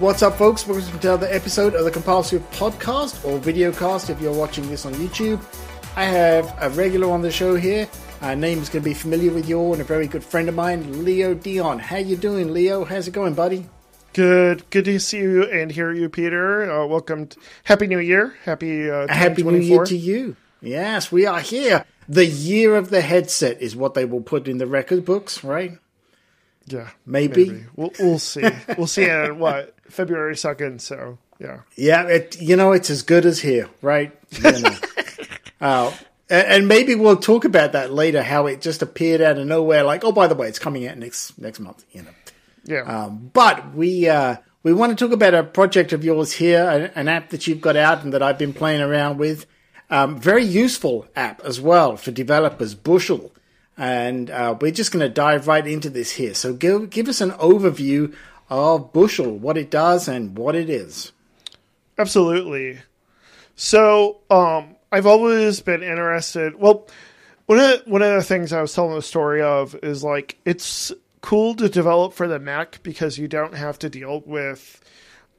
What's up, folks? Welcome to another episode of the CompileSwift Podcast or Videocast if you're watching this on YouTube. I have a regular on the show here. Our name is going to be familiar with you all and a very good friend of mine, Leo Dion. How you doing, Leo? How's it going, buddy? Good, good to see you and hear you, Peter. Uh, welcome, to, Happy New Year, Happy uh, Happy New Year to you. Yes, we are here. The year of the headset is what they will put in the record books, right? Yeah, maybe. maybe. We'll, we'll see. we'll see at what February second. So yeah, yeah. It, you know, it's as good as here, right? You know. uh, and, and maybe we'll talk about that later. How it just appeared out of nowhere, like, oh, by the way, it's coming out next next month. You know. Yeah. Um, but we uh, we want to talk about a project of yours here, an app that you've got out and that I've been playing around with. Um, very useful app as well for developers, Bushel. And uh, we're just going to dive right into this here. So give, give us an overview of Bushel, what it does and what it is. Absolutely. So um, I've always been interested. Well, one of the, one of the things I was telling the story of is like it's cool to develop for the Mac because you don't have to deal with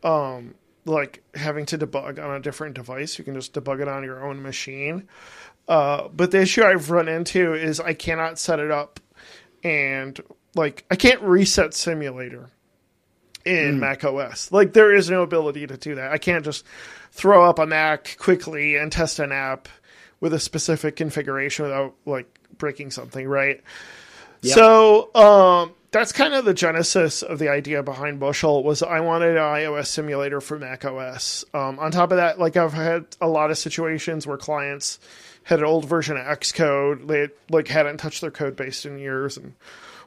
um, like having to debug on a different device. You can just debug it on your own machine. Uh, but the issue I've run into is I cannot set it up and like I can't reset simulator in mm. Mac OS. Like there is no ability to do that. I can't just throw up a Mac quickly and test an app with a specific configuration without like breaking something, right? Yep. So um, that's kind of the genesis of the idea behind Bushel was I wanted an iOS simulator for Mac OS. Um, on top of that, like I've had a lot of situations where clients had an old version of Xcode. They like hadn't touched their code base in years and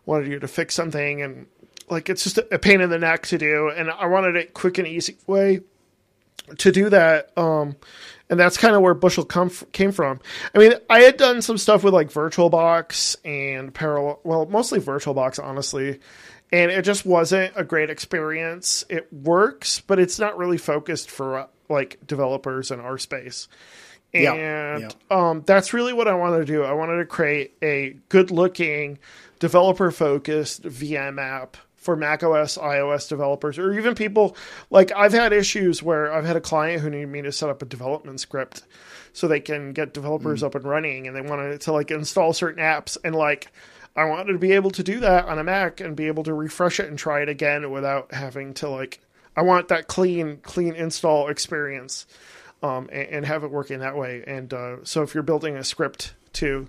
wanted you to fix something, and like it's just a pain in the neck to do. And I wanted a quick and easy way to do that. Um, and that's kind of where Bushel come came from. I mean, I had done some stuff with like VirtualBox and Parallel, well, mostly VirtualBox, honestly, and it just wasn't a great experience. It works, but it's not really focused for like developers in our space. And. Um, that's really what I wanted to do. I wanted to create a good looking, developer focused VM app for Mac OS, iOS developers, or even people like I've had issues where I've had a client who needed me to set up a development script so they can get developers mm. up and running and they wanted to like install certain apps and like I wanted to be able to do that on a Mac and be able to refresh it and try it again without having to like I want that clean clean install experience um, and, and, have it working that way. And uh, so if you're building a script too,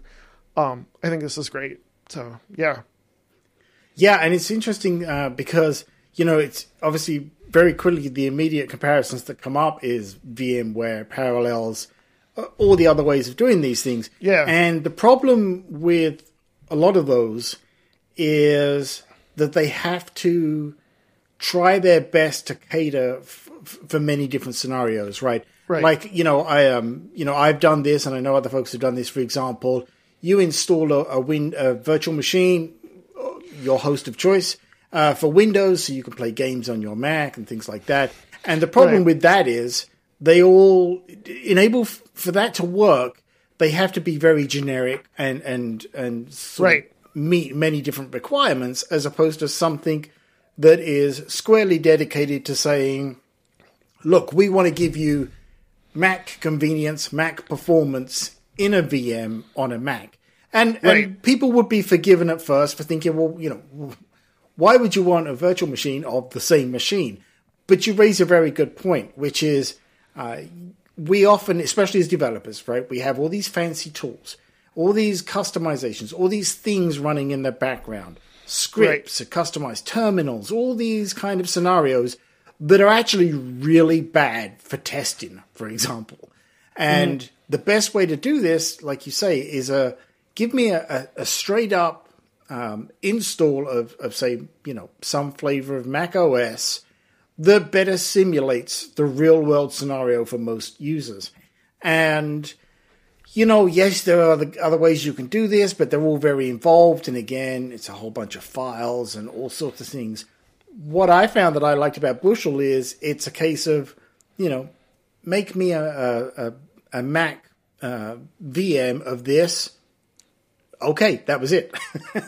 um, I think this is great. So yeah, yeah, and it's interesting uh, because you know it's obviously very quickly the immediate comparisons that come up is VMware Parallels, uh, all the other ways of doing these things. Yeah, and the problem with a lot of those is that they have to try their best to cater f- for many different scenarios, right? Right. Like you know, I um, you know, I've done this, and I know other folks have done this. For example, you install a, a, win, a virtual machine, uh, your host of choice uh, for Windows, so you can play games on your Mac and things like that. And the problem right. with that is they all enable f- for that to work. They have to be very generic and and and right. meet many different requirements, as opposed to something that is squarely dedicated to saying, "Look, we want to give you." Mac convenience, Mac performance in a VM on a Mac. And, right. and people would be forgiven at first for thinking, well, you know, why would you want a virtual machine of the same machine? But you raise a very good point, which is uh, we often, especially as developers, right, we have all these fancy tools, all these customizations, all these things running in the background, scripts, right. customized terminals, all these kind of scenarios that are actually really bad for testing, for example. And mm. the best way to do this, like you say, is a give me a, a, a straight up um, install of, of, say, you know, some flavor of Mac OS that better simulates the real world scenario for most users. And, you know, yes, there are other, other ways you can do this, but they're all very involved. And again, it's a whole bunch of files and all sorts of things what I found that I liked about Bushel is it's a case of, you know, make me a, a, a Mac uh, VM of this. Okay, that was it.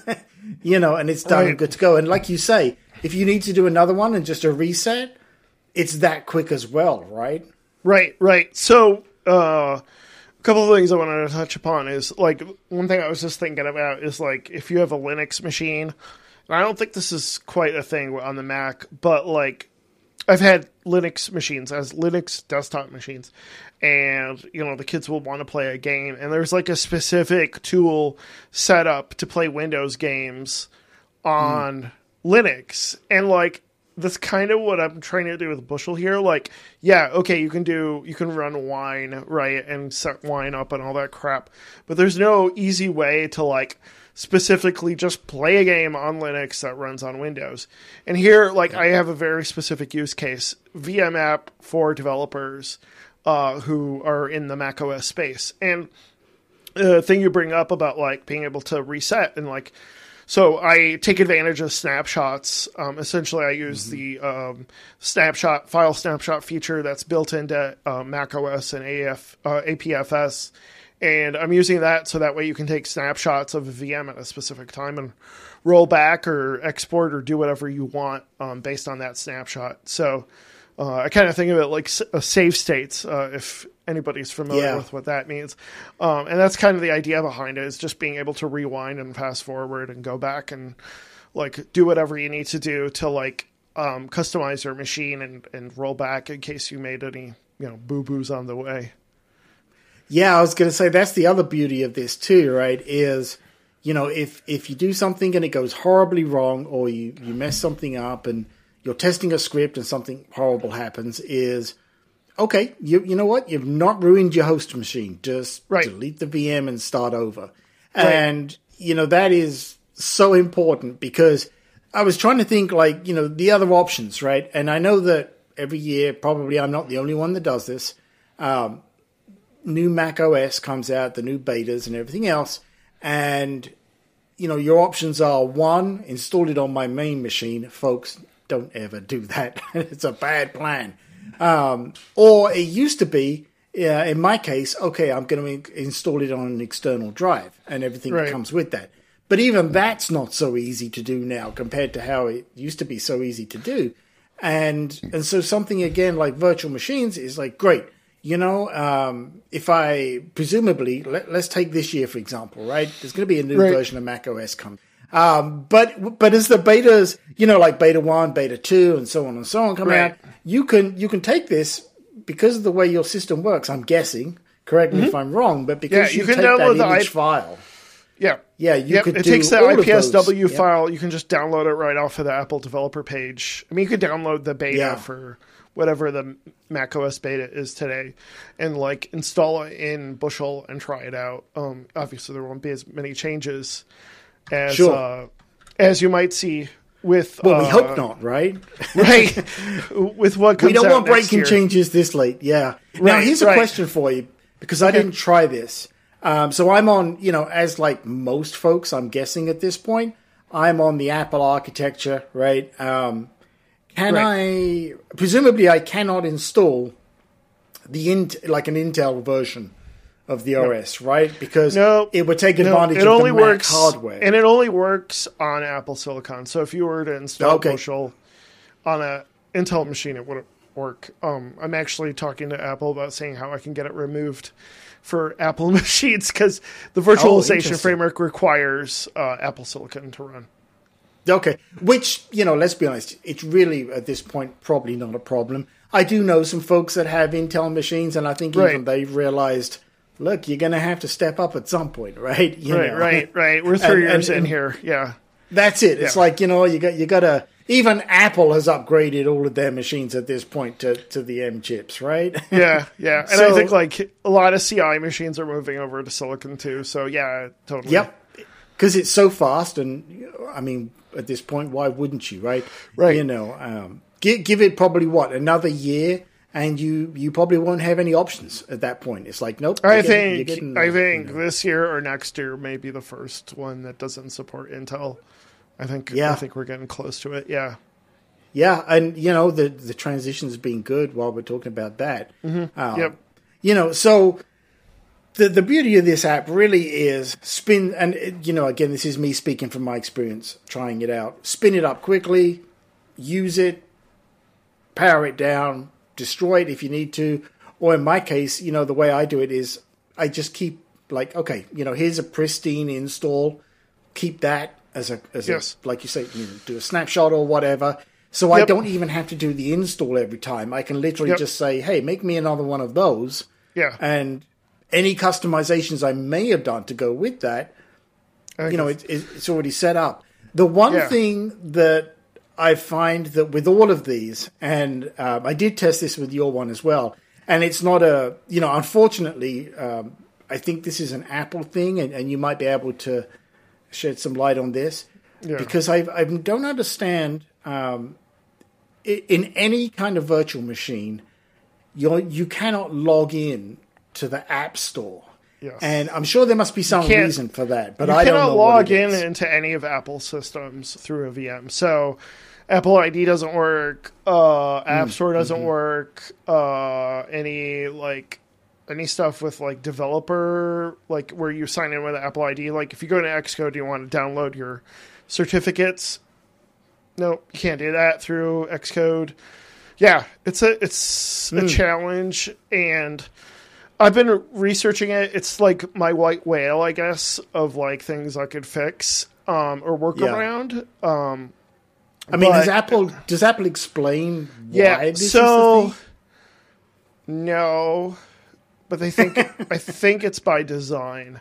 you know, and it's done right. good to go. And like you say, if you need to do another one and just a reset, it's that quick as well, right? Right, right. So, uh, a couple of things I wanted to touch upon is like one thing I was just thinking about is like if you have a Linux machine, I don't think this is quite a thing on the Mac, but like I've had Linux machines as Linux desktop machines, and you know the kids will want to play a game, and there's like a specific tool set up to play Windows games on mm. Linux, and like that's kind of what I'm trying to do with Bushel here. Like, yeah, okay, you can do you can run wine right and set wine up and all that crap, but there's no easy way to like specifically just play a game on Linux that runs on Windows. And here, like, I have a very specific use case VM app for developers uh, who are in the Mac OS space. And the thing you bring up about like being able to reset and like, so I take advantage of snapshots. Um, essentially, I use mm-hmm. the um, snapshot file snapshot feature that's built into uh, Mac OS and AF, uh, APFS and I'm using that so that way you can take snapshots of a VM at a specific time and roll back or export or do whatever you want um, based on that snapshot. So uh, I kind of think of it like a uh, save states, uh, if anybody's familiar yeah. with what that means. Um, and that's kind of the idea behind it is just being able to rewind and fast forward and go back and like do whatever you need to do to like um, customize your machine and, and roll back in case you made any you know boo boos on the way. Yeah, I was going to say that's the other beauty of this too, right? Is you know if if you do something and it goes horribly wrong, or you you mess something up and you're testing a script and something horrible happens, is okay. You you know what? You've not ruined your host machine. Just right. delete the VM and start over. Right. And you know that is so important because I was trying to think like you know the other options, right? And I know that every year probably I'm not the only one that does this. Um, new Mac OS comes out, the new betas and everything else, and you know your options are one, install it on my main machine. Folks, don't ever do that. it's a bad plan. Um, or it used to be, uh, in my case, okay, I'm going to install it on an external drive and everything right. that comes with that. But even that's not so easy to do now compared to how it used to be so easy to do. And and so something again like virtual machines is like great you know, um, if I presumably let, us take this year for example, right? There's going to be a new right. version of Mac OS coming. Um, but but as the betas, you know, like beta one, beta two, and so on and so on come right. out, you can you can take this because of the way your system works. I'm guessing. Correct me mm-hmm. if I'm wrong, but because yeah, you, you, can download the image I- file. Yeah, yeah, you yep. could. It takes the IPSW file. You can just download it right off of the Apple developer page. I mean, you could download the beta yeah. for whatever the Mac OS beta is today, and like install it in Bushel and try it out. Um, obviously, there won't be as many changes as sure. uh, as you might see with. Well, uh, we hope not, right? right. with what we don't want breaking changes this late. Yeah. Right, now, here's a right. question for you because okay. I didn't try this. Um, so I'm on, you know, as like most folks, I'm guessing at this point, I'm on the Apple architecture, right? Um, can right. I? Presumably, I cannot install the int like an Intel version of the no. OS, right? Because no, it would take advantage no, it of only the Mac works, hardware, and it only works on Apple Silicon. So if you were to install okay. Bushel on an Intel machine, it wouldn't work. Um, I'm actually talking to Apple about seeing how I can get it removed for Apple machines because the virtualization oh, framework requires uh, Apple Silicon to run. Okay, which you know, let's be honest, it's really at this point probably not a problem. I do know some folks that have Intel machines, and I think right. even they've realized, look, you're going to have to step up at some point, right? You right, know? right, right. We're three and, years and, in here, yeah. That's it. It's like you know, you got you got to. Even Apple has upgraded all of their machines at this point to, to the M chips, right? Yeah, yeah. And so, I think like a lot of CI machines are moving over to silicon too. So yeah, totally. Yep. Because it's so fast, and I mean, at this point. Why wouldn't you, right? Right. You know, um, give, give it probably what another year, and you you probably won't have any options at that point. It's like nope. I think getting, I think you know. this year or next year may be the first one that doesn't support Intel. I think yeah. I think we're getting close to it. Yeah. Yeah, and you know the the transition's been good while we're talking about that. Mm-hmm. Um, yep. You know, so the the beauty of this app really is spin and it, you know again this is me speaking from my experience trying it out spin it up quickly use it power it down, destroy it if you need to, or in my case, you know, the way I do it is I just keep like, okay, you know, here's a pristine install, keep that as a as Yes. a like you say, you know, do a snapshot or whatever. So I don't even have to do the install every time. I can literally Yep. just say, "Hey, make me another one of those." Yeah. And any customizations I may have done to go with that, you know, it, it's already set up. The one Yeah. thing that I find that with all of these, and um, I did test this with your one as well, and it's not a, you know, unfortunately, um, I think this is an Apple thing, and, and you might be able to shed some light on this Yeah. because I, I don't understand um, in any kind of virtual machine, you you cannot log in to the App Store. Yes. And I'm sure there must be some reason for that, but I don't cannot know what log in into any of Apple systems through a VM. So Apple ID doesn't work. Uh, App Mm, Store doesn't mm-hmm. work. Uh, any like any stuff with like developer, like where you sign in with Apple ID. Like if you go to Xcode, you want to download your certificates. No, you can't do that through Xcode. Yeah, it's a it's Hmm. a challenge and. I've been researching it. It's like my white whale, I guess, of like things I could fix um, or work Yeah. around. Um, I mean, does but- Apple does Apple explain yeah. why this is so no, but they think I think it's by design.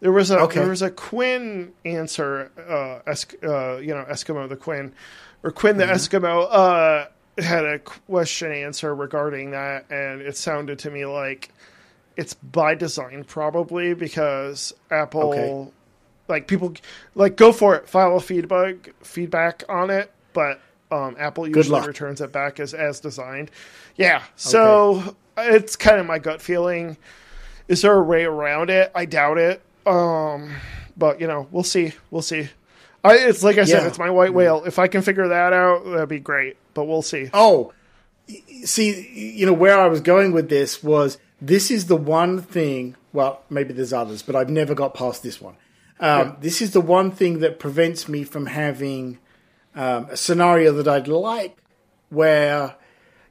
There was a Okay. there was a Quinn answer, uh, Esk, uh, you know, Eskimo the Quinn, or Quinn Mm-hmm. the Eskimo, uh, had a question answer regarding that, and it sounded to me like it's by design probably because Apple, Okay. like people, like go for it, file a feedback feedback on it, but um, Apple usually returns it back as as designed. Yeah, so it's kind of my gut feeling. Is there a way around it? I doubt it. Um, but you know, we'll see. We'll see. I, it's like I said, Yeah. it's my white whale. If I can figure that out, that'd be great. But we'll see. Oh, see, you know where I was going with this was this is the one thing. Well, maybe there's others, but I've never got past this one. Um, This is the one thing that prevents me from having um, a scenario that I'd like, where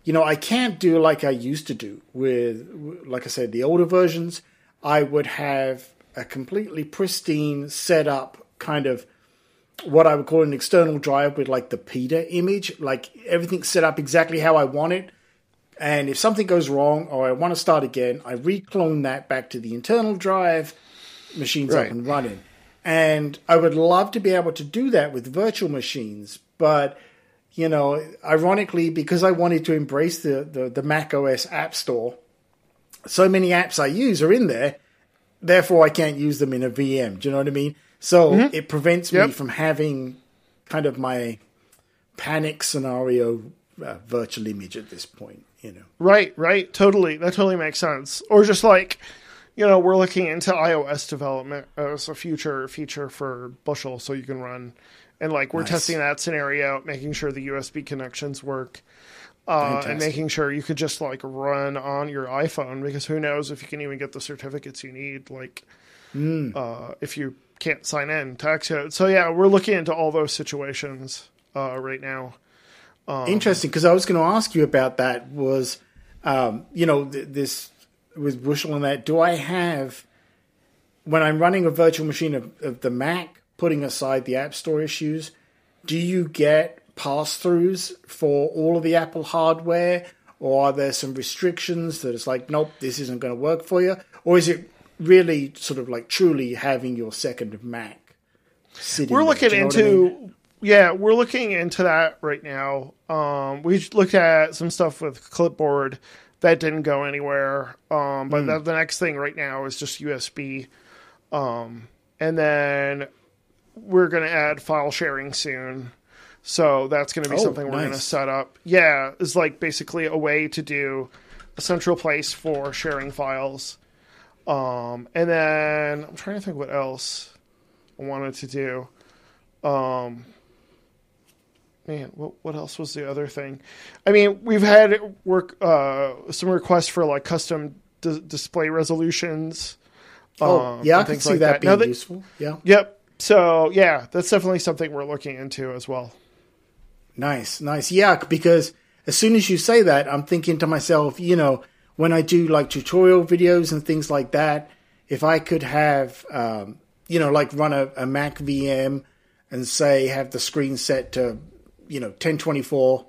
you know I can't do like I used to do with, like I said, the older versions. I would have a completely pristine setup, kind of what I would call an external drive with like the beta image, like everything set up exactly how I want it. And if something goes wrong or I want to start again, I reclone that back to the internal drive, machines Right. up and running. And I would love to be able to do that with virtual machines, but you know, ironically, because I wanted to embrace the, the, the Mac OS App Store, so many apps I use are in there, therefore I can't use them in a VM. Do you know what I mean? So it prevents me from having kind of my panic scenario uh, virtual image at this point, you know. Right, right. Totally. That totally makes sense. Or just like, you know, we're looking into iOS development as a future feature for Bushel so you can run. And like, we're Nice. testing that scenario making sure the USB connections work. Uh, and making sure you could just like run on your iPhone because who knows if you can even get the certificates you need, like Hmm. uh, if you can't sign in to Xcode. So yeah, we're looking into all those situations uh, right now. Interesting, because I was going to ask you about that. Was um, you know th- this with Bushel and that? Do I have when I'm running a virtual machine of, of the Mac, putting aside the App Store issues? Do you get pass throughs for all of the Apple hardware, or are there some restrictions that it's like, nope, this isn't going to work for you, or is it really sort of like truly having your second Mac? We're there? looking Do you know I into mean? Yeah we're looking into that right now. Um we looked at some stuff with clipboard that didn't go anywhere. Um but the, the next thing right now is just usb um and then we're going to add file sharing soon. So that's going to be Oh, something we're going to set up. Yeah is like basically a way to do a central place for sharing files. Um and then i'm trying to think what else I wanted to do. Um, man, what what else was the other thing? I mean, we've had work uh, some requests for like custom d- display resolutions. Oh, um, yeah, I can see like that Now being that- useful. Yeah. Yep. So yeah, that's definitely something we're looking into as well. Nice, nice. Yeah, because as soon as you say that, I'm thinking to myself, you know, when I do like tutorial videos and things like that, if I could have, um, you know, like run a, a Mac VM and say have the screen set to, you know, 1024,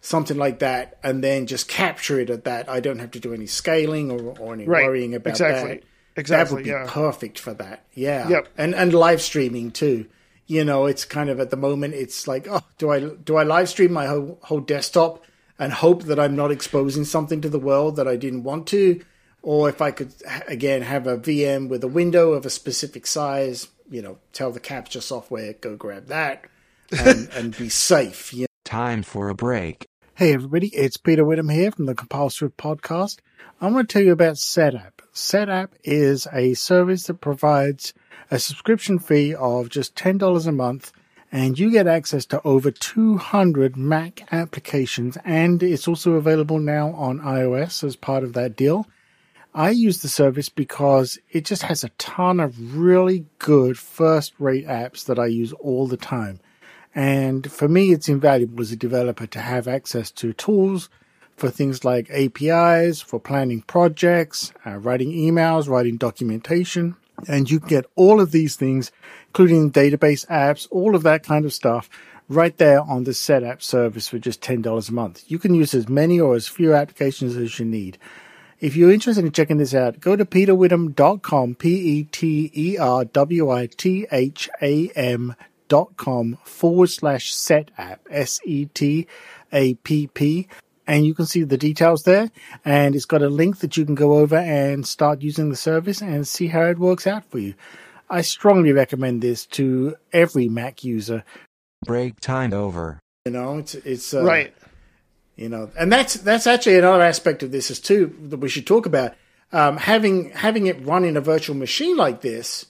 something like that, and then just capture it at that. I don't have to do any scaling or, or any Right. worrying about Exactly. that. Exactly, That would be yeah. perfect for that. Yeah. Yep. And and live streaming too. You know, it's kind of at the moment it's like, oh, do I do I live stream my whole whole desktop and hope that I'm not exposing something to the world that I didn't want to, or if I could again have a VM with a window of a specific size, you know, tell the capture software go grab that and, and be safe. You Time for a break. Hey everybody, it's Peter Witham here from the CompileSwift Podcast. I want to tell you about SetApp. SetApp is a service that provides a subscription fee of just $10 a month and you get access to over 200 Mac applications and it's also available now on iOS as part of that deal. I use the service because it just has a ton of really good first rate apps that I use all the time. And for me, it's invaluable as a developer to have access to tools for things like APIs, for planning projects, uh, writing emails, writing documentation. And you can get all of these things, including database apps, all of that kind of stuff, right there on the SetApp service for just $10 a month. You can use as many or as few applications as you need. If you're interested in checking this out, go to peterwitham.com, P-E-T-E-R-W-I-T-H-A-M dot com forward slash set setapp, S-E-T-A-P-P, and you can see the details there. And it's got a link that you can go over and start using the service and see how it works out for you. I strongly recommend this to every Mac user. Break time over. You know, it's, it's, uh, right. you know and that's that's actually another aspect of this is too that we should talk about um, having having it run in a virtual machine like this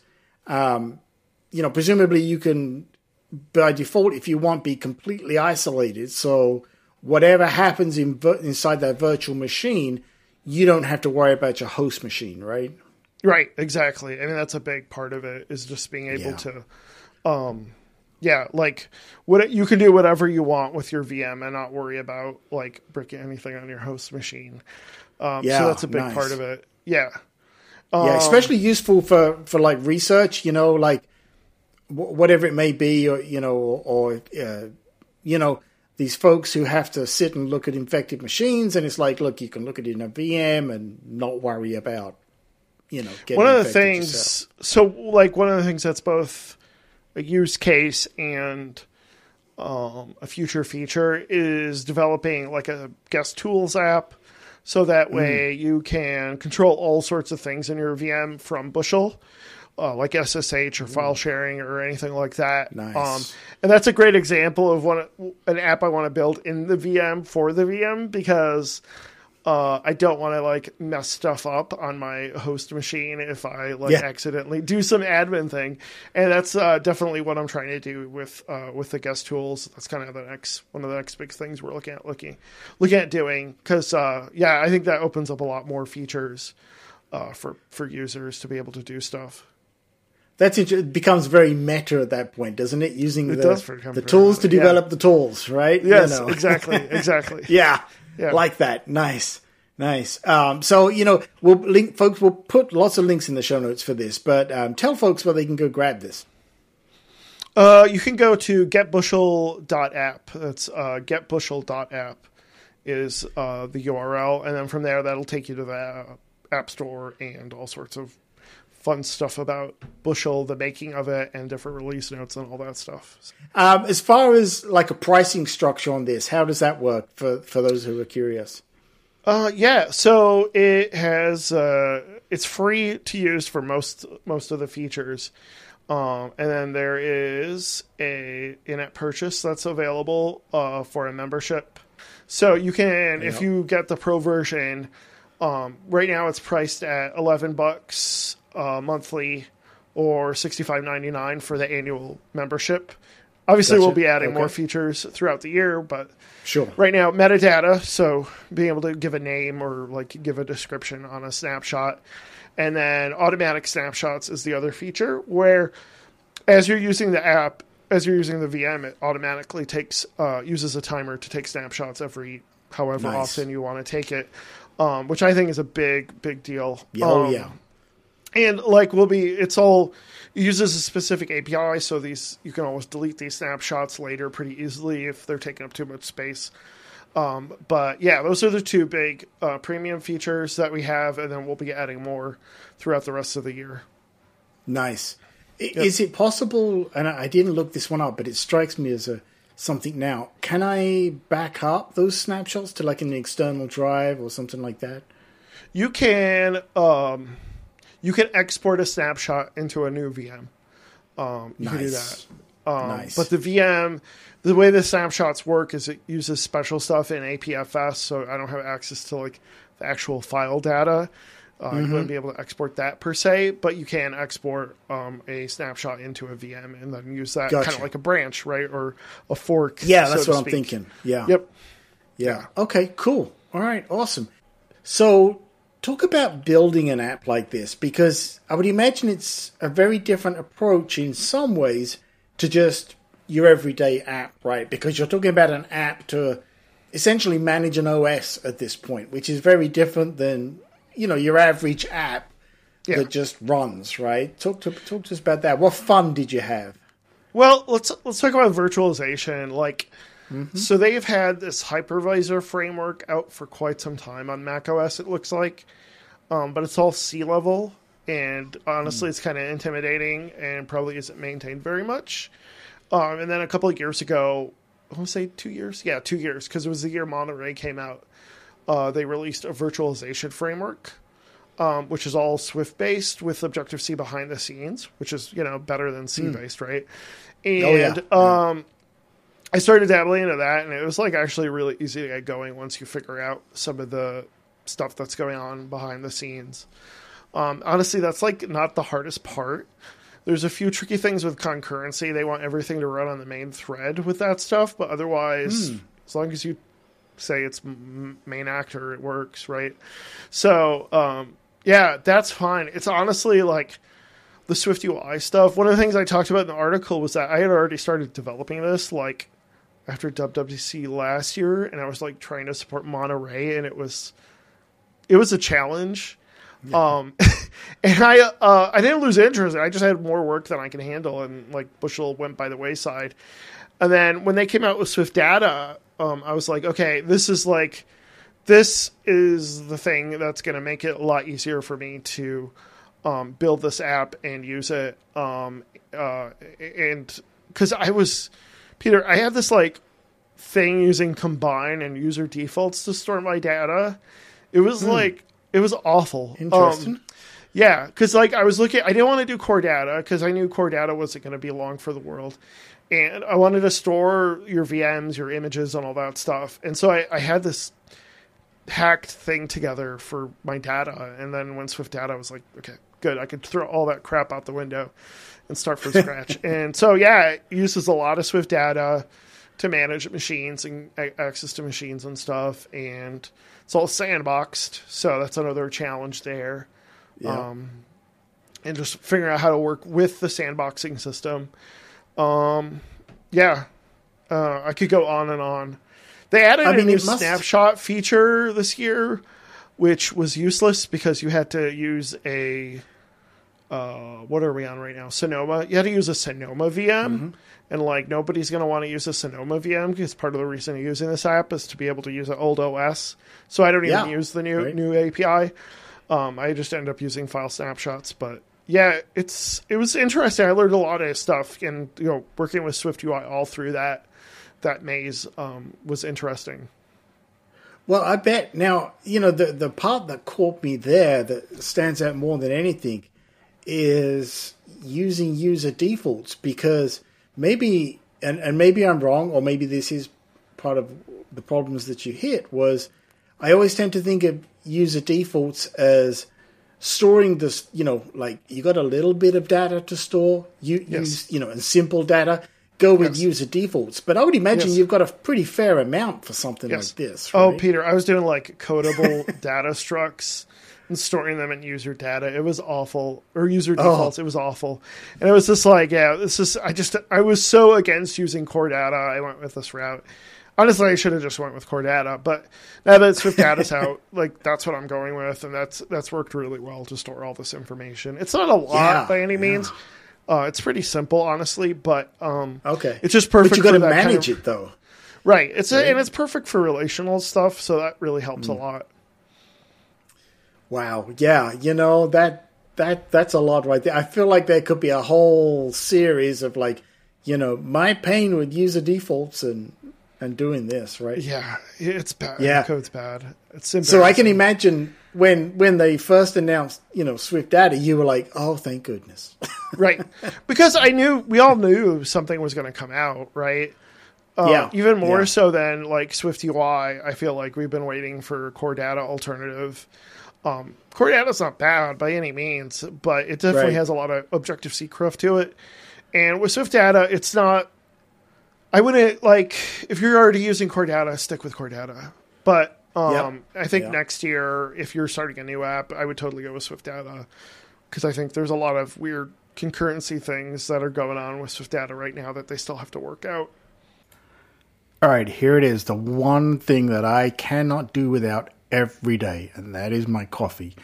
um, you know presumably you can by default if you want be completely isolated so whatever happens in inside that virtual machine you don't have to worry about your host machine right Right, exactly. I mean, that's a big part of it is just being able Yeah. to, um, yeah, like what you can do whatever you want with your VM and not worry about like breaking anything on your host machine. Um, Yeah, so that's a big nice. part of it. Yeah, yeah, especially useful for for like research. You know, like whatever it may be, or you know, or uh, you know, these folks who have to sit and look at infected machines, and it's like, look, you can look at it in a VM and not worry about, you know, getting one of the things. yourself. So, like one of the things that's both a use case and um, a future feature is developing like a guest tools app so that Mm. way you can control all sorts of things in your VM from Bushel, uh, like SSH or file sharing or anything like that. Nice. Um, and that's a great example of one an app I want to build in the VM for the VM because uh, I don't want to like mess stuff up on my host machine if I like Yeah. accidentally do some admin thing, and that's uh, definitely what I'm trying to do with uh, with the guest tools. That's kind of the next one of the next big things we're looking at looking looking at doing because uh, yeah, I think that opens up a lot more features uh, for for users to be able to do stuff. That's it. It becomes very meta at that point, doesn't it? Using the, does the very tools to meta, yeah. develop the tools, right? You know. exactly, exactly. Yeah, Yeah. like that. Nice, nice. Um, so you know, we'll link, folks. We'll put lots of links in the show notes for this, but um, tell folks where they can go grab this. Uh, you can go to getbushel.app. That's uh, getbushel.app is uh, the URL, and then from there that'll take you to the uh, App Store and all sorts of fun stuff about Bushel, the making of it, and different release notes and all that stuff. Um, as far as like a pricing structure on this, how does that work for for those who are curious? Uh, yeah, so it has uh, it's free to use for most most of the features, um, and then there is a in-app purchase that's available uh, for a membership. So you can, if you get the pro version, um, right now it's priced at eleven bucks uh, monthly, or sixty five ninety nine for the annual membership. Obviously, Gotcha. we'll be adding Okay. more features throughout the year, but Sure. right now metadata so being able to give a name or like give a description on a snapshot and then automatic snapshots is the other feature where as you're using the app as you're using the vm it automatically takes uh, uses a timer to take snapshots every however Nice. often you want to take it, um, which I think is a big, big deal. Oh Um, yeah. and like we'll be it's all it uses a specific API, so these you can always delete these snapshots later pretty easily if they're taking up too much space. Um, but yeah, those are the two big uh, premium features that we have, and then we'll be adding more throughout the rest of the year. Nice. I- Is it possible? And I didn't look this one up, but it strikes me as a something now. Can I back up those snapshots to like an external drive or something like that? You can um, you can export a snapshot into a new VM. Um, you can do that. Nice. Um, nice. But the VM, the way the snapshots work is it uses special stuff in APFS, so I don't have access to like the actual file data. Uh, Mm-hmm. You wouldn't be able to export that per se, but you can export um, a snapshot into a VM and then use that kind of like a branch, right, or a fork. yeah, that's to what I'm thinking. Yeah. Yep. Yeah. Okay, cool. All right, awesome. So, talk about building an app like this because I would imagine it's a very different approach in some ways to just your everyday app, right? Because you're talking about an app to essentially manage an OS at this point, which is very different than, you know, your average app Yeah. that just runs, right? Talk to talk to us about that. What fun did you have? Well, let's let's talk about virtualization. Like, Mm-hmm. so they've had this hypervisor framework out for quite some time on macOS. It looks like, um, but it's all C level, and Mm. honestly, it's kind of intimidating and probably isn't maintained very much. Um, and then a couple of years ago, I want to say two years, yeah, two years, because it was the year Monterey came out. Uh, they released a virtualization framework, um, which is all Swift based with Objective C behind the scenes, which is you know better than C based, right? And Hmm. Oh, yeah. um, I started dabbling into that, and it was like actually really easy to get going once you figure out some of the stuff that's going on behind the scenes. Um, honestly, that's like not the hardest part. There's a few tricky things with concurrency. They want everything to run on the main thread with that stuff, but otherwise, as long as you say it's m- main actor, it works, right? So, um, yeah, that's fine. It's honestly like the Swift UI stuff. One of the things I talked about in the article was that I had already started developing this like after WWDC last year, and I was like trying to support Monterey, and it was it was a challenge. Um, and I uh, I didn't lose interest. I just had more work than I can handle, and like Bushel went by the wayside. And then when they came out with Swift Data, um, I was like, okay, this is like this is the thing that's going to make it a lot easier for me to um, build this app and use it. Um, uh, and because I was Peter, I had this like thing using combine and user defaults to store my data. It was like it was awful. Interesting. Um, yeah, because like I was looking, I didn't want to do core data because I knew core data wasn't going to be long for the world, and I wanted to store your VMs, your images, and all that stuff. And so I, I had this hacked thing together for my data, and then when Swift Data I was like, okay, good, I could throw all that crap out the window and start from scratch. and so yeah, it uses a lot of Swift Data to manage machines and access to machines and stuff, and it's all sandboxed, so that's another challenge there Yeah. um, and just figuring out how to work with the sandboxing system. Um, yeah, uh, I could go on and on. They added I a mean, new it must- snapshot feature this year, which was useless because you had to use a uh, what are we on right now? Sonoma. You had to use a Sonoma VM, Mm-hmm. and like nobody's going to want to use a Sonoma VM because part of the reason of using this app is to be able to use an old OS. So I don't even Yeah, use the new right. new API. Um, I just end up using file snapshots, but yeah, it's it was interesting. I learned a lot of stuff, and you know, working with Swift UI all through that that maze um, was interesting. Well, I bet now, you know, the, the part that caught me there that stands out more than anything is using user defaults because maybe, and, and maybe I'm wrong, or maybe this is part of the problems that you hit, was I always tend to think of user defaults as storing this, you know, like you got a little bit of data to store, you Yes. use, you know, and simple data. Go with Yes. user defaults, but I would imagine Yes. you've got a pretty fair amount for something like this. Oh. Peter, I was doing like codable data structs and storing them in user data. It was awful, or user Oh. defaults. It was awful, and it was just like, yeah, this is. I just I was so against using core data. I went with this route. Honestly, I should have just went with Core Data, but now that Swift Data's out, like that's what I'm going with, and that's that's worked really well to store all this information. It's not a lot Yeah, by any yeah. means. Uh, it's pretty simple, honestly, but um, Okay. it's just perfect. But you got to that kind manage of- it though. right? It's a, and it's perfect for relational stuff, so that really helps Mm. a lot. Wow. Yeah. You know that that that's a lot right there. I feel like there could be a whole series of like, you know, my pain with user defaults and and doing this, right? Yeah, it's bad. Yeah. the code's bad. It's So I can imagine when when they first announced, you know, Swift Data, you were like, "Oh, thank goodness." right because I knew we all knew something was going to come out, right? Uh, Yeah, Even more yeah. so than like Swift UI. I feel like we've been waiting for Core Data alternative. Um, Core Data's not bad by any means, but it definitely Right. has a lot of Objective C cruft to it. And with Swift Data, it's not. I wouldn't like if you're already using Core Data, stick with Core Data. But um, I think Yeah. next year, if you're starting a new app, I would totally go with Swift Data because I think there's a lot of weird concurrency things that are going on with Swift Data right now that they still have to work out. All right, here it is. The one thing that I cannot do without every day, and that is my coffee.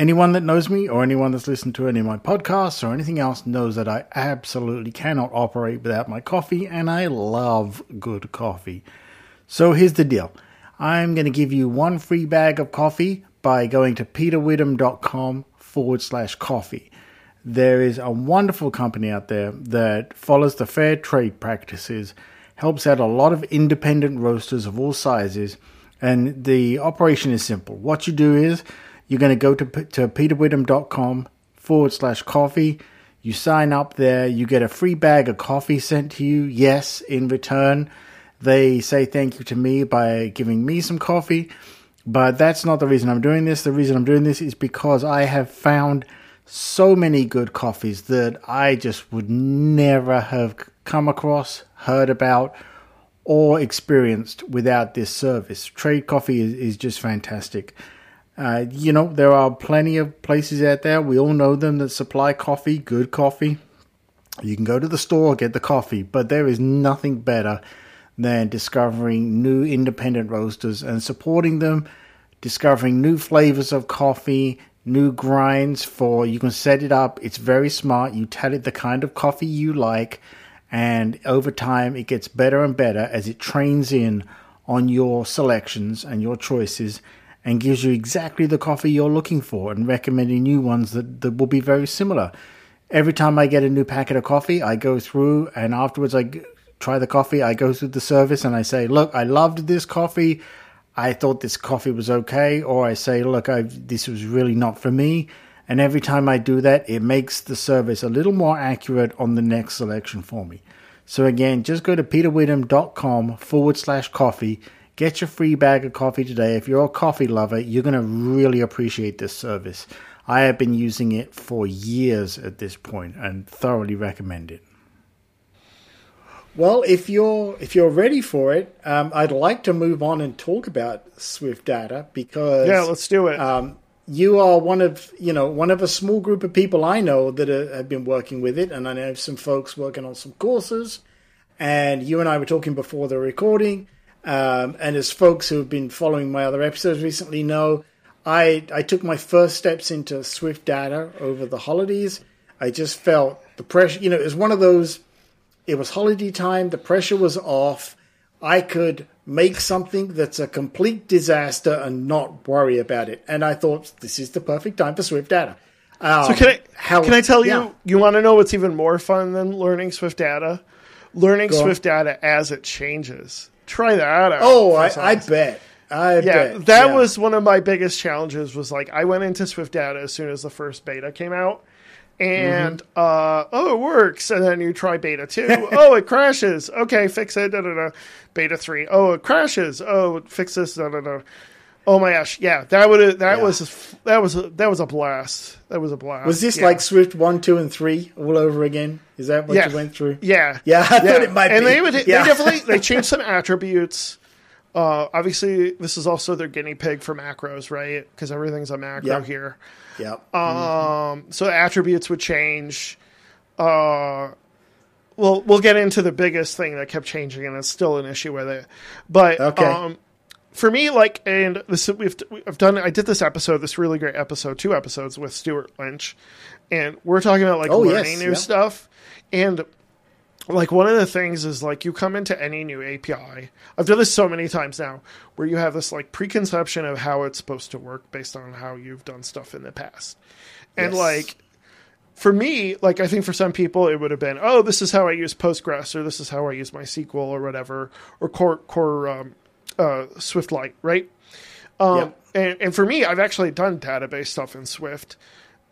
Anyone that knows me or anyone that's listened to any of my podcasts or anything else knows that I absolutely cannot operate without my coffee, and I love good coffee. So here's the deal I'm going to give you one free bag of coffee by going to peterwitham.com forward slash coffee. There is a wonderful company out there that follows the fair trade practices, helps out a lot of independent roasters of all sizes, and the operation is simple. What you do is you're going to go to, to peterwitham.com forward slash coffee. You sign up there, you get a free bag of coffee sent to you. Yes, in return, they say thank you to me by giving me some coffee. But that's not the reason I'm doing this. The reason I'm doing this is because I have found so many good coffees that I just would never have come across, heard about, or experienced without this service. Trade coffee is, is just fantastic. Uh, you know, there are plenty of places out there. We all know them that supply coffee, good coffee. You can go to the store, get the coffee, but there is nothing better than discovering new independent roasters and supporting them, discovering new flavors of coffee, new grinds for you can set it up. It's very smart. You tell it the kind of coffee you like, and over time it gets better and better as it trains in on your selections and your choices and gives you exactly the coffee you're looking for and recommending new ones that, that will be very similar. Every time I get a new packet of coffee, I go through and afterwards I try the coffee. I go through the service and I say, Look, I loved this coffee. I thought this coffee was okay. Or I say, Look, I, this was really not for me. And every time I do that, it makes the service a little more accurate on the next selection for me. So again, just go to peterwitham.com forward slash coffee. Get your free bag of coffee today. If you're a coffee lover, you're going to really appreciate this service. I have been using it for years at this point and thoroughly recommend it. Well, if you're if you're ready for it, um, I'd like to move on and talk about Swift Data because Yeah, let's do it. um, you are one of you know one of a small group of people I know that are, have been working with it, and I know some folks working on some courses. And you and I were talking before the recording, um, and as folks who have been following my other episodes recently know, I I took my first steps into Swift Data over the holidays. I just felt the pressure. You know, it was one of those. It was holiday time. The pressure was off. I could make something that's a complete disaster and not worry about it. And I thought this is the perfect time for Swift Data. Um, So can I how- can I tell you yeah. you want to know what's even more fun than learning Swift data? Learning. Swift data as it changes. Try that out. Oh, I, I bet. I yeah, bet. that Yeah. was one of my biggest challenges. Was like I went into Swift data as soon as the first beta came out, and Mm-hmm. uh, oh, it works. And then you try beta two. oh, it crashes. Okay, fix it. Da, da, da. Beta three. Oh, it crashes. Oh, fix this. Da, da, da. Oh my gosh, yeah, that would that Yeah. was that was a, that was a blast. That was a blast. Was this Yeah. like Swift one, two, and three all over again? Is that what Yeah. you went through? Yeah, Yeah, I thought it might and be. they would Yeah. they definitely they changed some attributes. Uh, obviously, this is also their guinea pig for macros, right? Because everything's a macro Yeah. here. Yep. Um, so attributes would change. Uh, we'll we'll get into the biggest thing that kept changing, and it's still an issue with it. But Okay. um, for me, like, and this we've I've done. I did this episode, this really great episode, two episodes with Stewart Lynch, and we're talking about like Oh, learning yes, new yeah. stuff, and like one of the things is like you come into any new API. I've done this so many times now, where you have this like preconception of how it's supposed to work based on how you've done stuff in the past, and Yes. like for me, like I think for some people it would have been, oh, this is how I use Postgres, or this is how I use MySQL, or whatever, or Core Core um, uh, SwiftLight, right? Um, and, and for me, I've actually done database stuff in Swift.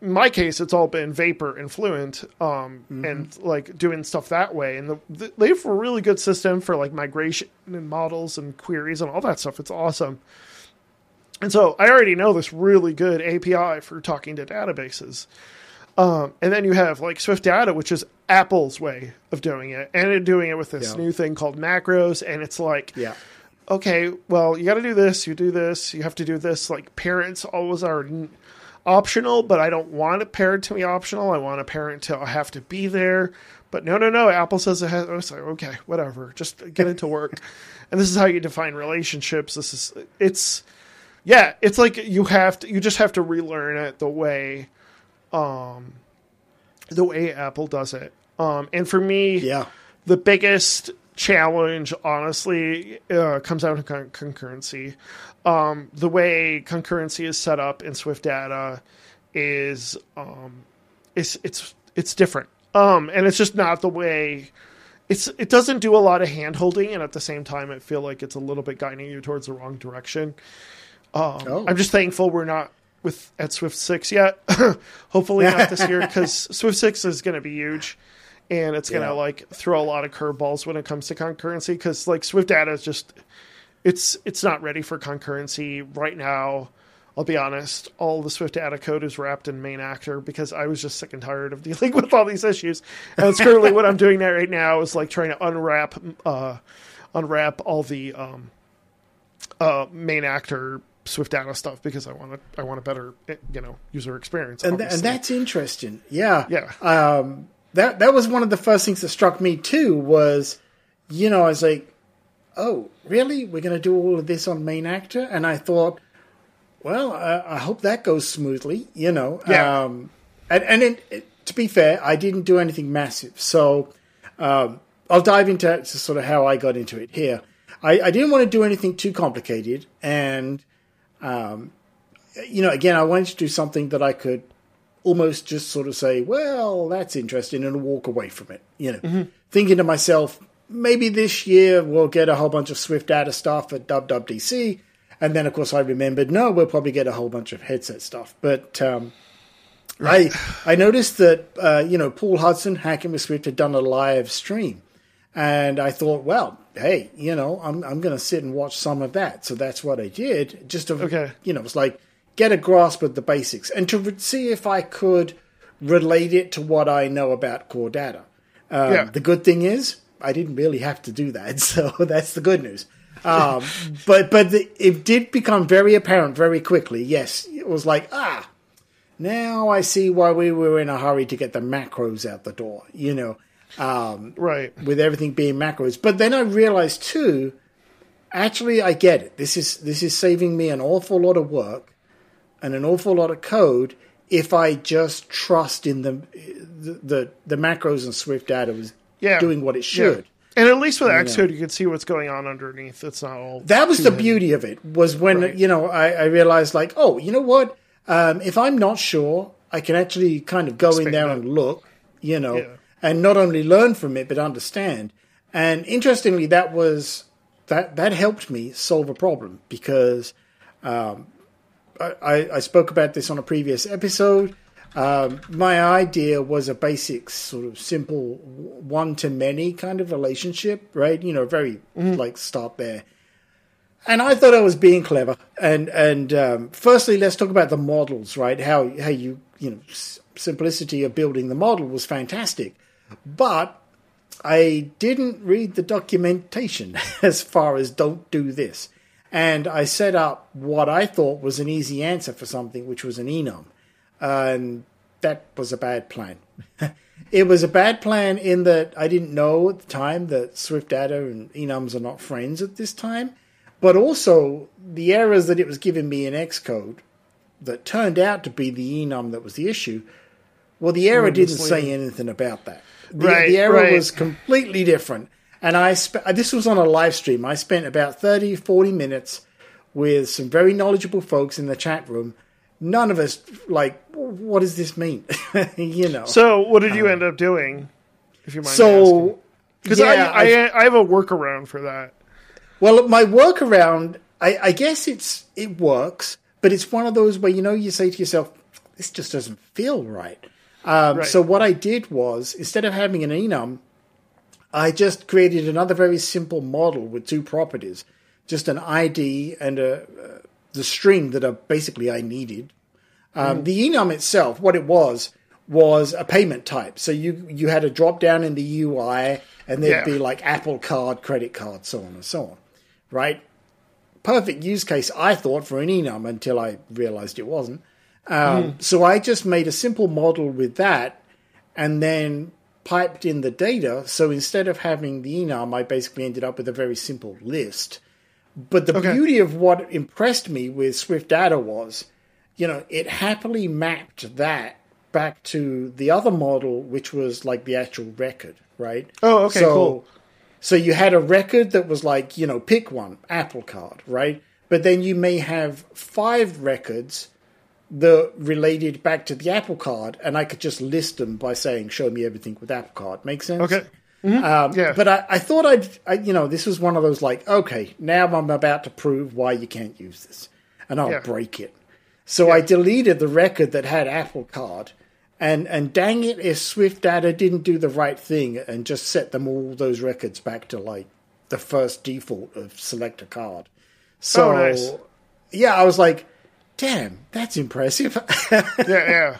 In my case, it's all been Vapor and Fluent, um, and like doing stuff that way. And the, the, they have a really good system for like migration and models and queries and all that stuff. It's awesome. And so I already know this really good API for talking to databases. Um, and then you have like Swift Data, which is Apple's way of doing it, and doing it with this Yeah. new thing called macros. And it's like, Yeah. Okay, well, you got to do this, you do this, you have to do this. Like parents always are n- optional, but I don't want a parent to be optional. I want a parent to have to be there. But no, no, no. Apple says it has. I was like, okay, whatever. Just get into work. and this is how you define relationships. This is it's yeah. It's like you have to. You just have to relearn it the way, um, the way Apple does it. Um, and for me, Yeah. the biggest challenge, honestly, uh, comes out of con- concurrency. Um, the way concurrency is set up in Swift Data is um, it's it's it's different, um, and it's just not the way. It's it doesn't do a lot of hand holding, and at the same time, I feel like it's a little bit guiding you towards the wrong direction. Um, Oh. I'm just thankful we're not with at Swift six yet. Hopefully not this year because Swift six is going to be huge, and it's going to Yeah. like throw a lot of curveballs when it comes to concurrency. Because like Swift data is just it's it's not ready for concurrency right now. I'll be honest, all the Swift data code is wrapped in main actor because I was just sick and tired of dealing with all these issues. And it's currently what I'm doing there right now is like trying to unwrap uh, unwrap all the um, uh, main actor Swift data stuff because I want to I want a better eh, you know user experience. and, th- and that's interesting. Yeah, Yeah. Um, that that was one of the first things that struck me too. Was you know I was like, oh really? We're going to do all of this on main actor? And I thought, well, I, I hope that goes smoothly. You know, Yeah. Um, and and it, it- to be fair, I didn't do anything massive, so um, I'll dive into to sort of how I got into it here. I, I didn't want to do anything too complicated, and um, you know, again, I wanted to do something that I could almost just sort of say, well, that's interesting, and walk away from it. You know, thinking to myself, maybe this year we'll get a whole bunch of Swift data stuff at WWDC. And then, of course, I remembered, no, we'll probably get a whole bunch of headset stuff. But um, I I noticed that, uh, you know, Paul Hudson, Hacking with Swift, had done a live stream. And I thought, well, hey, you know, I'm I'm going to sit and watch some of that. So that's what I did. Just to, Okay. you know, it was like get a grasp of the basics and to re- see if I could relate it to what I know about core data. Um, Yeah. The good thing is I didn't really have to do that, so that's the good news. Um, but but the, it did become very apparent very quickly. Yes, it was like ah, now I see why we were in a hurry to get the macros out the door. You know, um, right. with everything being macros. But then I realized too, actually, I get it. This is this is saving me an awful lot of work and an awful lot of code if I just trust in the the the, the macros and Swift data was Yeah. doing what it should. Yeah. And at least with Xcode, you can see what's going on underneath. It's not all That was the hidden. beauty of it. Was when Right. you know I, I realized like, oh, you know what? Um, if I'm not sure, I can actually kind of go in there and look, you know, Yeah. and not only learn from it but understand. And interestingly, that was that that helped me solve a problem because um, I, I, spoke about this on a previous episode. Um, my idea was a basic sort of simple one to many kind of relationship, right? You know, very like start there. And I thought I was being clever. And and um, firstly, let's talk about the models, right? How how you you know s- simplicity of building the model was fantastic, but I didn't read the documentation as far as don't do this. And I set up what I thought was an easy answer for something, which was an enum. And that was a bad plan. it was a bad plan in that I didn't know at the time that Swift Data and enums are not friends at this time, but also the errors that it was giving me in Xcode that turned out to be the enum that was the issue. Well, the error didn't say anything about that. The, Right, the error right. was completely different. And I sp- this was on a live stream. I spent about 30, 40 minutes with some very knowledgeable folks in the chat room. None of us like, what does this mean? you know. So, what did you end up doing? If you mind asking? Um, So, because yeah, I, I I have a workaround for that. well, my workaround, I, I guess it's it works, but it's one of those where you know you say to yourself, "This just doesn't feel right." Um, Right. So what I did was instead of having an enum, I just created another very simple model with two properties, just an ID and a uh, the string that are basically I needed. Um, The enum itself, what it was, was a payment type. So you you had a drop down in the UI, and there'd Yeah. be like Apple Card, credit card, so on and so on, right? Perfect use case, I thought, for an enum until I realized it wasn't. Um, So I just made a simple model with that, and then piped in the data. So instead of having the enum, I basically ended up with a very simple list. But the Okay. beauty of what impressed me with Swift Data was, you know, it happily mapped that back to the other model, which was like the actual record, right? Oh, okay, so, cool. So you had a record that was like, you know, pick one, Apple Card, right? But then you may have five records that related back to the Apple Card, and I could just list them by saying, "Show me everything with Apple Card." Make sense? Okay. Um, Yeah. But I, I thought I'd, I, you know, this was one of those like, okay, now I'm about to prove why you can't use this, and I'll Yeah. break it. So I deleted the record that had Apple Card, and and dang it, if Swift Data didn't do the right thing and just set them all those records back to like the first default of select a card. So Oh, nice. yeah, I was like, damn, that's impressive. Yeah, yeah.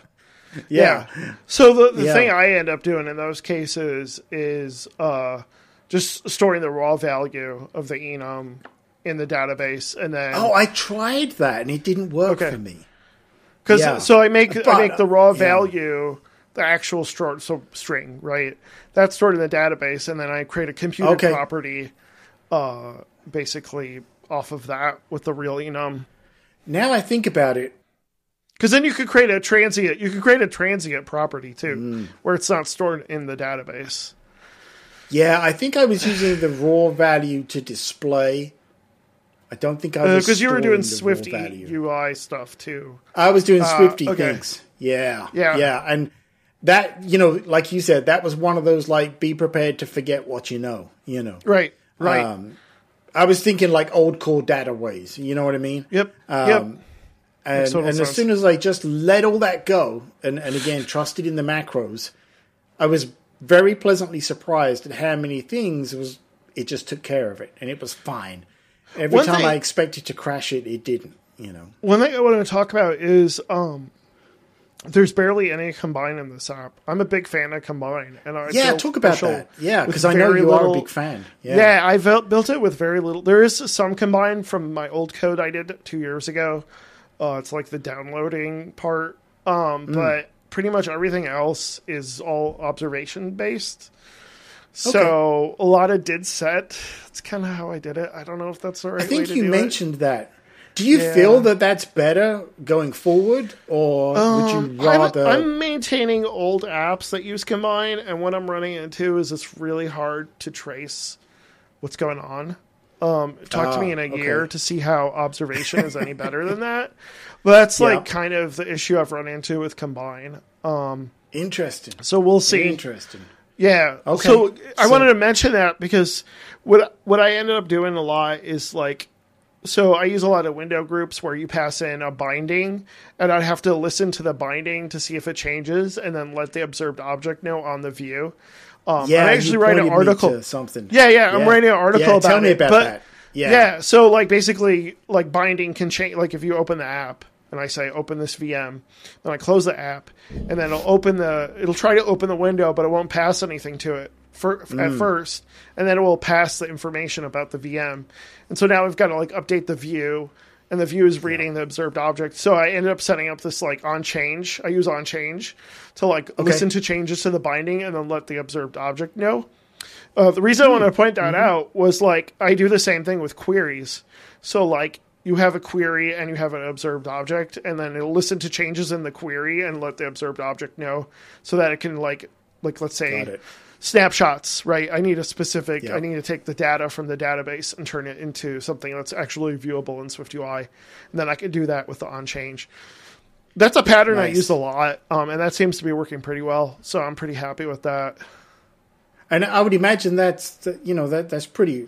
yeah. So the, the Yeah. thing I end up doing in those cases is uh, just storing the raw value of the enum in the database, and then Oh, I tried that and it didn't work Okay. for me. because yeah. so I make I make the raw yeah. value the actual stored so string right that's stored in the database, and then I create a computer Okay. property, uh, basically off of that with the real enum. Now I think about it, Because then you could create a transient. You could create a transient property too, Mm. where it's not stored in the database. Yeah, I think I was using the raw value to display. I don't think I was Because Uh, you were doing Swift. UI stuff too. I was doing Swifty okay. things. Yeah, Yeah. yeah, and that you know, like you said, that was one of those like be prepared to forget what you know. You know, Right. Right. Um, I was thinking like old core data ways. You know what I mean? yep. um, yep. And, and as soon as I just let all that go, and, and again trusted in the macros, I was very pleasantly surprised at how many things was it just took care of it, and it was fine. Every One time thing- I expected to crash it, it didn't. You know. One thing I want to talk about is um, there's barely any combine in this app. I'm a big fan of combine, and I Yeah, talk about that. Yeah, because I know you are a big fan. Yeah, Yeah. I built it with very little. There is some combine from my old code I did two years ago. Uh, it's like the downloading part, um, Hmm. but pretty much everything else is all observation based. So a lot of did set. That's kind of how I did it. I don't know if that's the right I think you mentioned that. Do you Yeah. feel that that's better going forward, or would you I'm, rather? I'm maintaining old apps that use combine, and what I'm running into is it's really hard to trace what's going on. Um, talk to me Ah, in a okay. year to see how observation is any better than that. But that's like kind of the issue I've run into with combine. Um, Interesting. so we'll see. Interesting. Yeah. Okay. So I wanted to mention that because what what I ended up doing a lot is like so I use a lot of window groups where you pass in a binding and I'd have to listen to the binding to see if it changes and then let the observed object know on the view. Um, Yeah, I actually write an article. something. Yeah, yeah, I'm writing an article yeah, about Tell me it, about that. Yeah. Yeah. So like basically like binding can change like if you open the app and I say open this VM, then I close the app and then it'll open the it'll try to open the window but it won't pass anything to it for, Mm. at first and then it will pass the information about the VM. And so now we've got to like update the view and the view is reading the observed object. So I ended up setting up this like on change. I use on change to like listen to changes to the binding and then let the observed object know. Uh, the reason I want to point that out was like I do the same thing with queries. So like you have a query and you have an observed object, and then it'll listen to changes in the query and let the observed object know, so that it can like like let's say Got it. Snapshots. Right, I need a specific. Yeah. I need to take the data from the database and turn it into something that's actually viewable in SwiftUI, and then I can do that with the on change. That's a pattern I use a lot, um, and that seems to be working pretty well. So I'm pretty happy with that. And I would imagine that's you know that that's pretty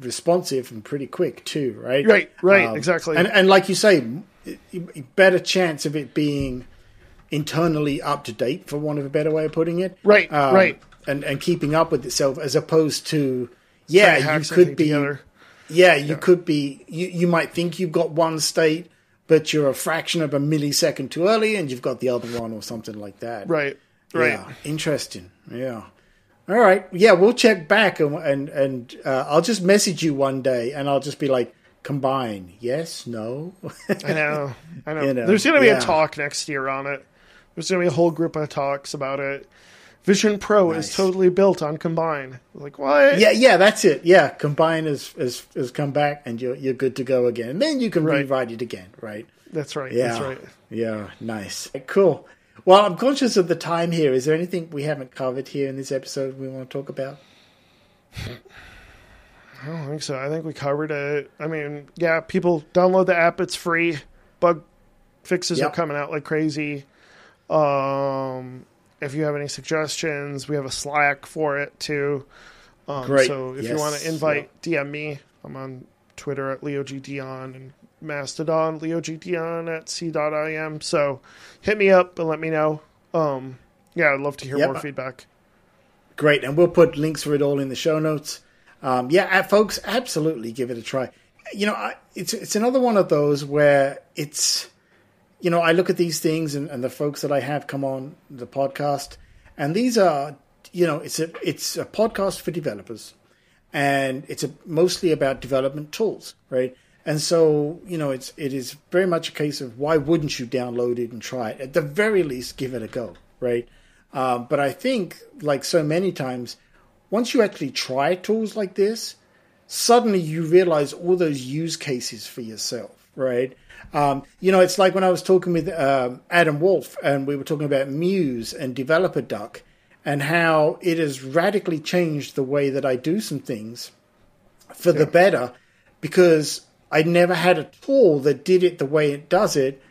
responsive and pretty quick too, right? Um, Right, right, exactly. And and like you say, better chance of it being internally up to date, for want of a better way of putting it. Right, Um, right. And and keeping up with itself, as opposed to yeah, you could be together. yeah, you could be you you might think you've got one state, but you're a fraction of a millisecond too early, and you've got the other one or something like that. Right, right. Yeah, interesting. Yeah. All right. Yeah, we'll check back and and and uh, I'll just message you one day, and I'll just be like, combine. Yes. No. I know. I know. You know, There's going to be yeah. a talk next year on it. There's going to be a whole group of talks about it. Vision Pro is totally built on Combine. Like what? yeah. Yeah. That's it. Yeah. Combine has has come back, and you're you're good to go again. And then you can Right. rewrite it again. Right. That's right. Yeah. That's right. Yeah. Nice. Cool. Well, I'm conscious of the time here. Is there anything we haven't covered here in this episode we want to talk about? I don't think so. I think we covered it. I mean, yeah, people download the app. It's free. Bug fixes are coming out like crazy. Um, if you have any suggestions, we have a Slack for it too. Um, Great. So if you want to invite, DM me. I'm on Twitter at LeoGDion and Mastodon, LeoGDion at C.im. So hit me up and let me know. Um, yeah, I'd love to hear Yep. more feedback. Great, and we'll put links for it all in the show notes. Um, yeah, uh, folks, absolutely give it a try. You know, I, it's it's another one of those where it's, you know, I look at these things and, and the folks that I have come on the podcast, and these are, you know, it's a it's a podcast for developers, and it's a, mostly about development tools, right? And so, you know, it's it is very much a case of why wouldn't you download it and try it? At the very least, give it a go, right? Um, but I think, like so many times, once you actually try tools like this, suddenly you realize all those use cases for yourself, right? Um, you know, it's like when I was talking with um, Adam Wulf and we were talking about Muse and Developer Duck and how it has radically changed the way that I do some things for the better because I never had a tool that did it the way it does it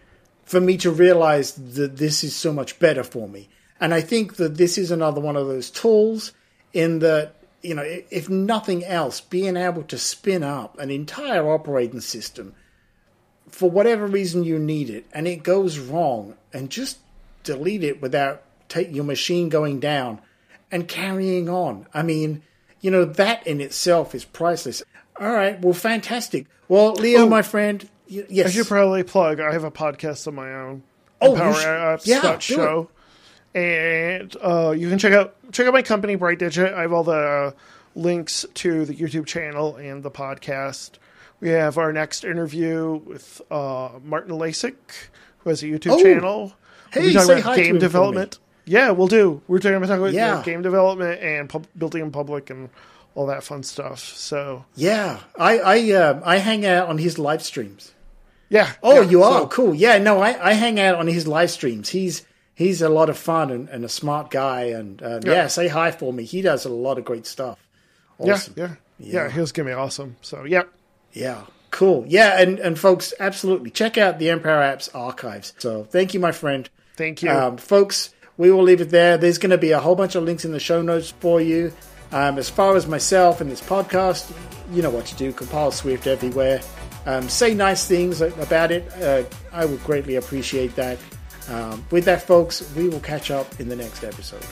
for me to realize that this is so much better for me. And I think that this is another one of those tools in that, you know, if nothing else, being able to spin up an entire operating system for whatever reason you need it and it goes wrong and just delete it without take your machine going down and carrying on. I mean, you know, that in itself is priceless. All right, well, fantastic. Well, Leo, Oh. my friend, y- I yes. should probably plug. I have a podcast of my own. Oh, should- Apps yeah, show. And uh, you can check out check out my company, BrightDigit. I have all the uh, links to the YouTube channel and the podcast. We have our next interview with uh, Martin Lasek, who has a YouTube Oh. channel. Hey, talking say about hi to him game for me. development. Yeah, we'll do. We're talking about, talking about Yeah. game development and pub- building in public and all that fun stuff. So Yeah, I I uh, I hang out on his live streams. yeah. Oh, yeah, you are so- cool. Yeah, no, I, I hang out on his live streams. He's he's a lot of fun and, and a smart guy. And uh, yeah. Yeah. say hi for me. He does a lot of great stuff. Awesome. Yeah, yeah, Yeah. yeah. He was gonna be awesome. So yeah. Yeah, cool. Yeah, and and folks, absolutely check out the Empower Apps archives. So thank you, my friend. Thank you. Um, folks, we will leave it there. There's going to be a whole bunch of links in the show notes for you. Um, as far as myself and this podcast, you know what to do. CompileSwift everywhere. Um, say nice things about it. Uh, I would greatly appreciate that. Um, with that, folks, we will catch up in the next episode.